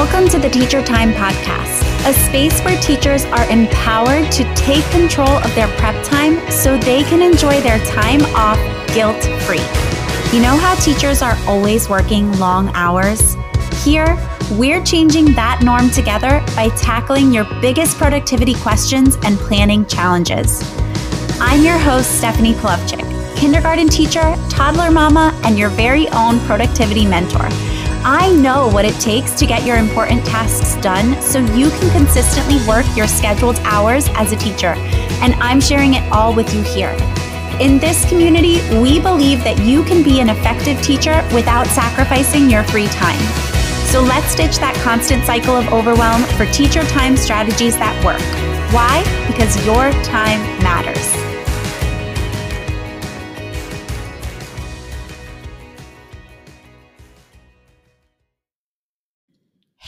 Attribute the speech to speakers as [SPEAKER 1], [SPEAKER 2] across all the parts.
[SPEAKER 1] Welcome to the Teacher Time Podcast, a space where teachers are empowered to take control of their prep time so they can enjoy their time off guilt free. You know how teachers are always working long hours? Here, we're changing that norm together by tackling your biggest productivity questions and planning challenges. I'm your host, Stephanie Polovchik, kindergarten teacher, toddler mama, and your very own productivity mentor. I know what it takes to get your important tasks done so you can consistently work your scheduled hours as a teacher, and I'm sharing it all with you here. In this community, we believe that you can be an effective teacher without sacrificing your free time. So let's ditch that constant cycle of overwhelm for teacher time strategies that work. Why? Because your time matters.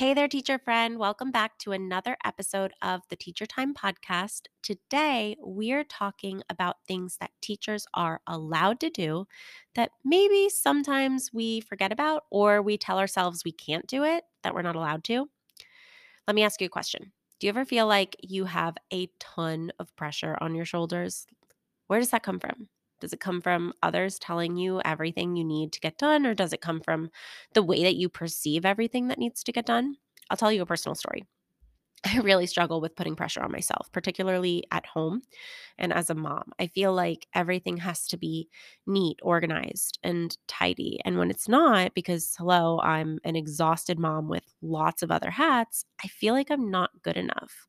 [SPEAKER 1] Hey there, teacher friend. Welcome back to another episode of the Teacher Time Podcast. Today, we're talking about things that teachers are allowed to do that maybe sometimes we forget about or we tell ourselves we can't do it, that we're not allowed to. Let me ask you a question Do you ever feel like you have a ton of pressure on your shoulders? Where does that come from? Does it come from others telling you everything you need to get done, or does it come from the way that you perceive everything that needs to get done? I'll tell you a personal story. I really struggle with putting pressure on myself, particularly at home and as a mom. I feel like everything has to be neat, organized, and tidy. And when it's not, because hello, I'm an exhausted mom with lots of other hats, I feel like I'm not good enough.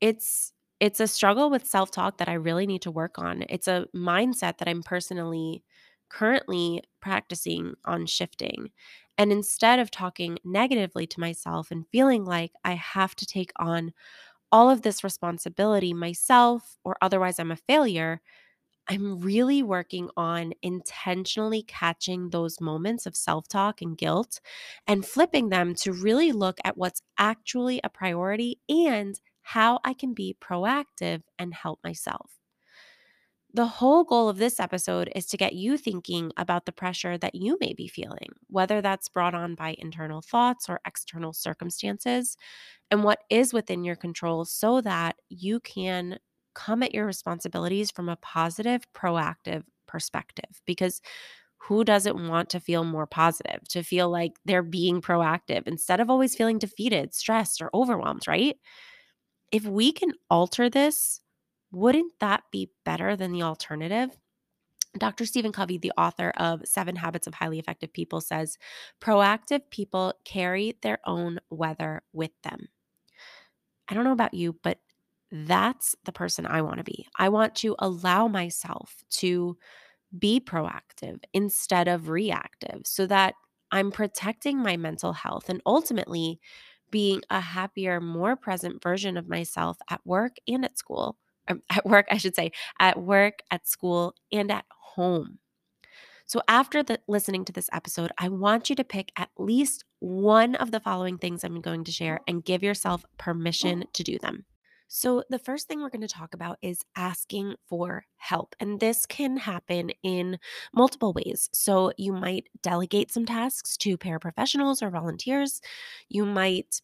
[SPEAKER 1] It's it's a struggle with self-talk that I really need to work on. It's a mindset that I'm personally currently practicing on shifting. And instead of talking negatively to myself and feeling like I have to take on all of this responsibility myself or otherwise I'm a failure, I'm really working on intentionally catching those moments of self talk and guilt and flipping them to really look at what's actually a priority and how I can be proactive and help myself. The whole goal of this episode is to get you thinking about the pressure that you may be feeling, whether that's brought on by internal thoughts or external circumstances, and what is within your control so that you can come at your responsibilities from a positive, proactive perspective. Because who doesn't want to feel more positive, to feel like they're being proactive instead of always feeling defeated, stressed, or overwhelmed, right? If we can alter this, wouldn't that be better than the alternative? Dr. Stephen Covey, the author of Seven Habits of Highly Effective People, says proactive people carry their own weather with them. I don't know about you, but that's the person I want to be. I want to allow myself to be proactive instead of reactive so that I'm protecting my mental health and ultimately being a happier, more present version of myself at work and at school. Um, at work, I should say, at work, at school, and at home. So, after the, listening to this episode, I want you to pick at least one of the following things I'm going to share and give yourself permission to do them. So, the first thing we're going to talk about is asking for help. And this can happen in multiple ways. So, you might delegate some tasks to paraprofessionals or volunteers. You might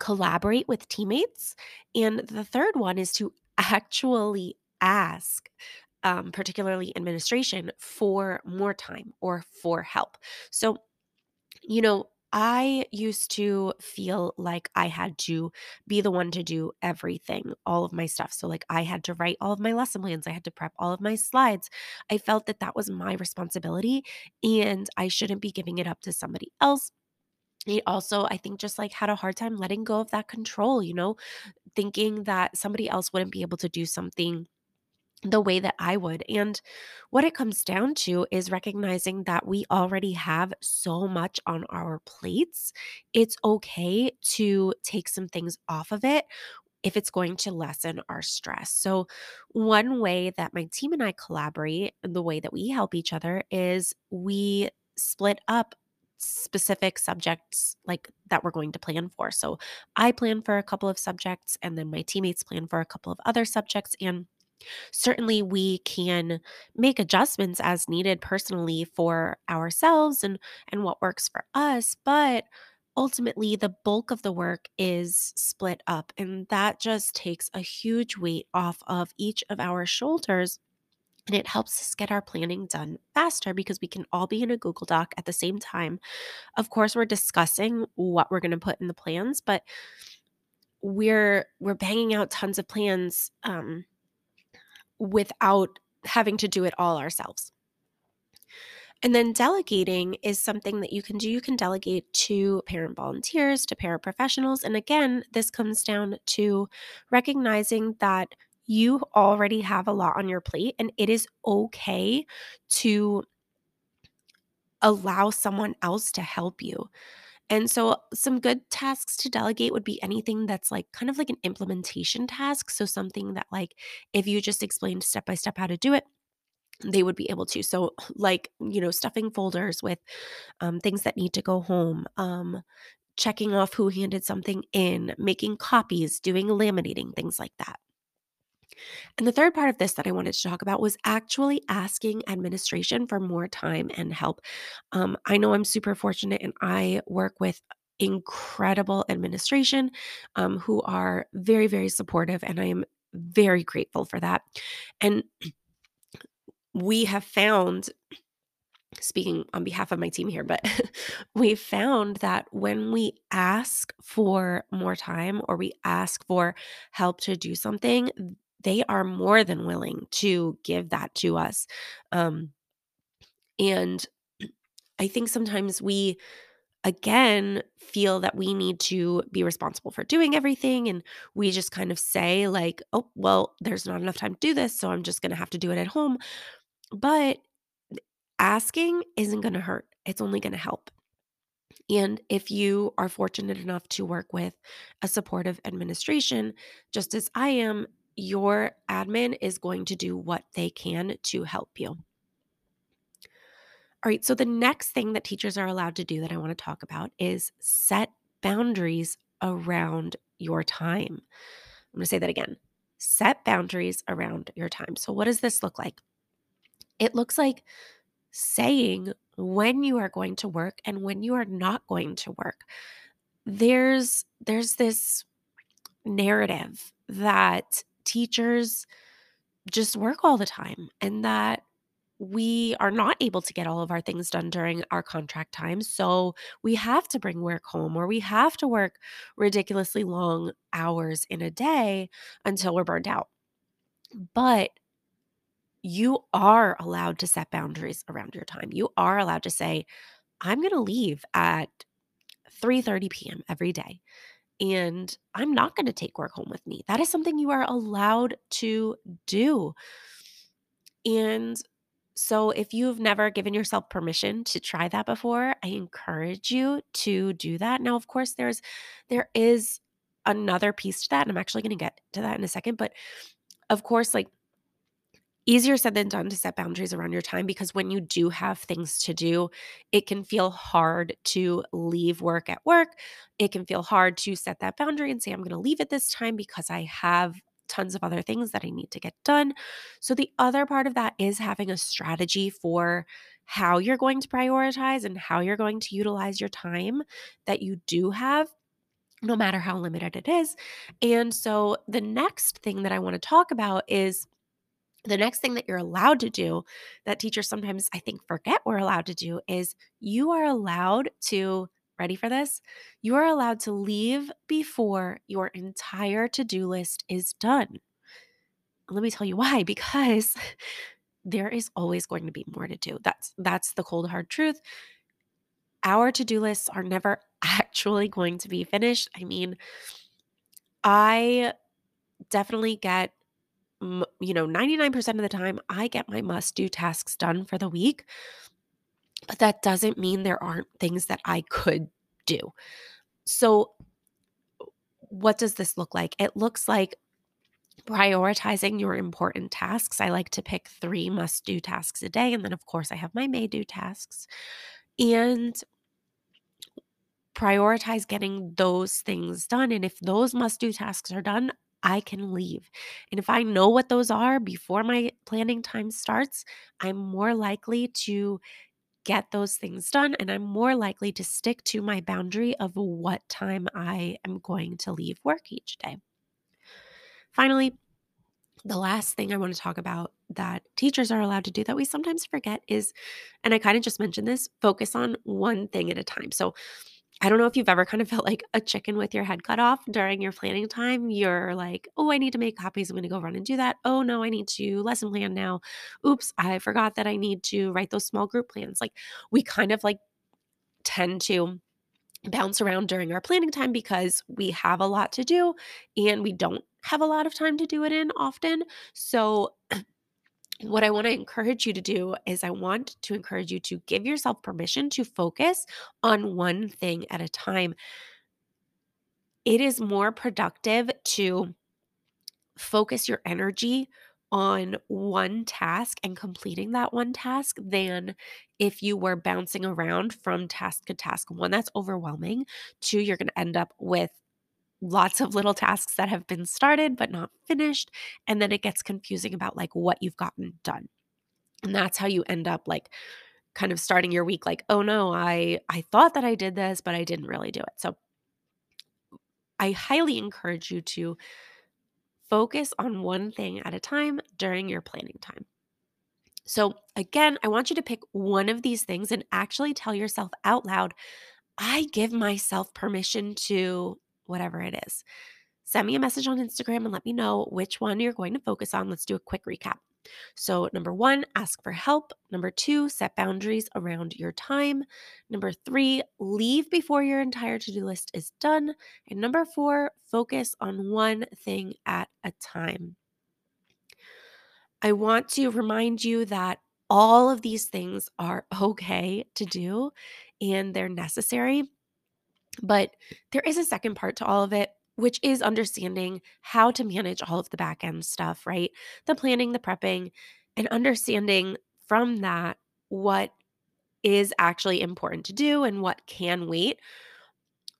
[SPEAKER 1] collaborate with teammates. And the third one is to actually ask. Um, particularly administration, for more time or for help. So, you know, I used to feel like I had to be the one to do everything, all of my stuff. So, like, I had to write all of my lesson plans, I had to prep all of my slides. I felt that that was my responsibility and I shouldn't be giving it up to somebody else. It also, I think, just like had a hard time letting go of that control, you know, thinking that somebody else wouldn't be able to do something the way that I would. And what it comes down to is recognizing that we already have so much on our plates. It's okay to take some things off of it if it's going to lessen our stress. So, one way that my team and I collaborate, the way that we help each other is we split up specific subjects like that we're going to plan for. So, I plan for a couple of subjects and then my teammates plan for a couple of other subjects and certainly we can make adjustments as needed personally for ourselves and and what works for us but ultimately the bulk of the work is split up and that just takes a huge weight off of each of our shoulders and it helps us get our planning done faster because we can all be in a Google Doc at the same time. Of course, we're discussing what we're going to put in the plans, but we're we're banging out tons of plans um, without having to do it all ourselves. And then delegating is something that you can do. You can delegate to parent volunteers, to paraprofessionals. And again, this comes down to recognizing that you already have a lot on your plate and it is okay to allow someone else to help you. And so, some good tasks to delegate would be anything that's like kind of like an implementation task. So, something that, like, if you just explained step by step how to do it, they would be able to. So, like, you know, stuffing folders with um, things that need to go home, um, checking off who handed something in, making copies, doing laminating, things like that. And the third part of this that I wanted to talk about was actually asking administration for more time and help. Um, I know I'm super fortunate and I work with incredible administration um, who are very, very supportive, and I am very grateful for that. And we have found speaking on behalf of my team here, but we found that when we ask for more time or we ask for help to do something, they are more than willing to give that to us. Um, and I think sometimes we, again, feel that we need to be responsible for doing everything. And we just kind of say, like, oh, well, there's not enough time to do this. So I'm just going to have to do it at home. But asking isn't going to hurt, it's only going to help. And if you are fortunate enough to work with a supportive administration, just as I am, your admin is going to do what they can to help you. All right, so the next thing that teachers are allowed to do that I want to talk about is set boundaries around your time. I'm going to say that again set boundaries around your time. So, what does this look like? It looks like saying when you are going to work and when you are not going to work. There's there's this narrative that teachers just work all the time and that we are not able to get all of our things done during our contract time. So we have to bring work home or we have to work ridiculously long hours in a day until we're burned out. But you are allowed to set boundaries around your time. You are allowed to say, I'm going to leave at 3:30 p.m. every day and I'm not going to take work home with me. That is something you are allowed to do. And so if you've never given yourself permission to try that before, I encourage you to do that. Now, of course, there's there is another piece to that, and I'm actually going to get to that in a second, but of course, like easier said than done to set boundaries around your time because when you do have things to do, it can feel hard to leave work at work. It can feel hard to set that boundary and say, I'm going to leave at this time because I have tons of other things that I need to get done. So, the other part of that is having a strategy for how you're going to prioritize and how you're going to utilize your time that you do have no matter how limited it is. And so the next thing that I want to talk about is the next thing that you're allowed to do that teachers sometimes I think forget we're allowed to do is you are allowed to ready for this? You are allowed to leave before your entire to-do list is done. Let me tell you why because there is always going to be more to do. That's that's the cold hard truth. Our to-do lists are never actually going to be finished. I mean, I definitely get you know, 99% of the time, I get my must do tasks done for the week. But that doesn't mean there aren't things that I could do. So, what does this look like? It looks like prioritizing your important tasks. I like to pick three must do tasks a day. And then, of course, I have my may do tasks. And prioritize getting those things done. And if those must do tasks are done, I can leave. And if I know what those are before my planning time starts, I'm more likely to get those things done and I'm more likely to stick to my boundary of what time I am going to leave work each day. Finally, the last thing I want to talk about that teachers are allowed to do that we sometimes forget is, and I kind of just mentioned this, focus on one thing at a time. So I don't know if you've ever kind of felt like a chicken with your head cut off during your planning time. You're like, oh, I need to make copies. I'm going to go run and do that. Oh, no, I need to lesson plan now. Oops, I forgot that I need to write those small group plans. Like we kind of like tend to bounce around during our planning time because we have a lot to do and we don't have a lot of time to do it in often. So what I want to encourage you to do is, I want to encourage you to give yourself permission to focus on one thing at a time. It is more productive to focus your energy on one task and completing that one task than if you were bouncing around from task to task. One, that's overwhelming. Two, you're going to end up with lots of little tasks that have been started but not finished. And then it gets confusing about like what you've gotten done. And that's how you end up like kind of starting your week like, oh no, I I thought that I did this, but I didn't really do it. So I highly encourage you to focus on one thing at a time during your planning time. So, again, I want you to pick one of these things and actually tell yourself out loud, I give myself permission to whatever it is. Send me a message on Instagram and let me know which one you're going to focus on. Let's do a quick recap. So, number one, ask for help. Number two, set boundaries around your time. Number three, leave before your entire to do list is done. And number four, focus on one thing at a time. I want to remind you that all of these things are okay to do and they're necessary. But there is a second part to all of it, which is understanding how to manage all of the back end stuff, right? The planning, the prepping, and understanding from that what is actually important to do and what can wait,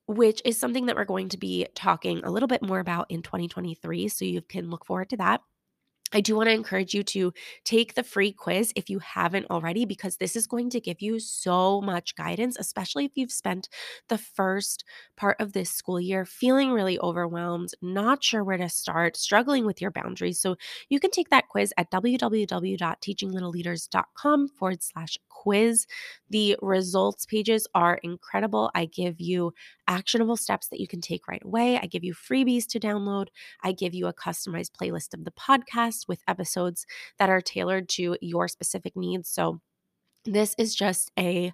[SPEAKER 1] which is something that we're going to be talking a little bit more about in 2023. So you can look forward to that. I do want to encourage you to take the free quiz if you haven't already, because this is going to give you so much guidance, especially if you've spent the first part of this school year feeling really overwhelmed, not sure where to start, struggling with your boundaries. So you can take that quiz at www.teachinglittleleaders.com forward slash quiz. The results pages are incredible. I give you actionable steps that you can take right away. I give you freebies to download. I give you a customized playlist of the podcast with episodes that are tailored to your specific needs. So this is just a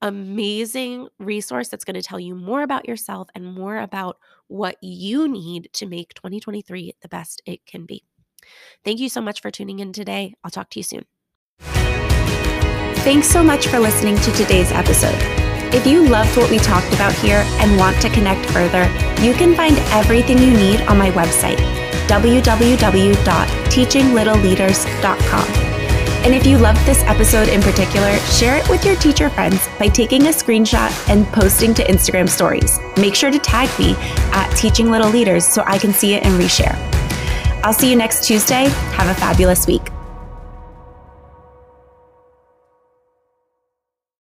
[SPEAKER 1] amazing resource that's going to tell you more about yourself and more about what you need to make 2023 the best it can be. Thank you so much for tuning in today. I'll talk to you soon.
[SPEAKER 2] Thanks so much for listening to today's episode. If you loved what we talked about here and want to connect further, you can find everything you need on my website, www.teachinglittleleaders.com. And if you loved this episode in particular, share it with your teacher friends by taking a screenshot and posting to Instagram stories. Make sure to tag me at Teaching Little Leaders so I can see it and reshare. I'll see you next Tuesday. Have a fabulous week.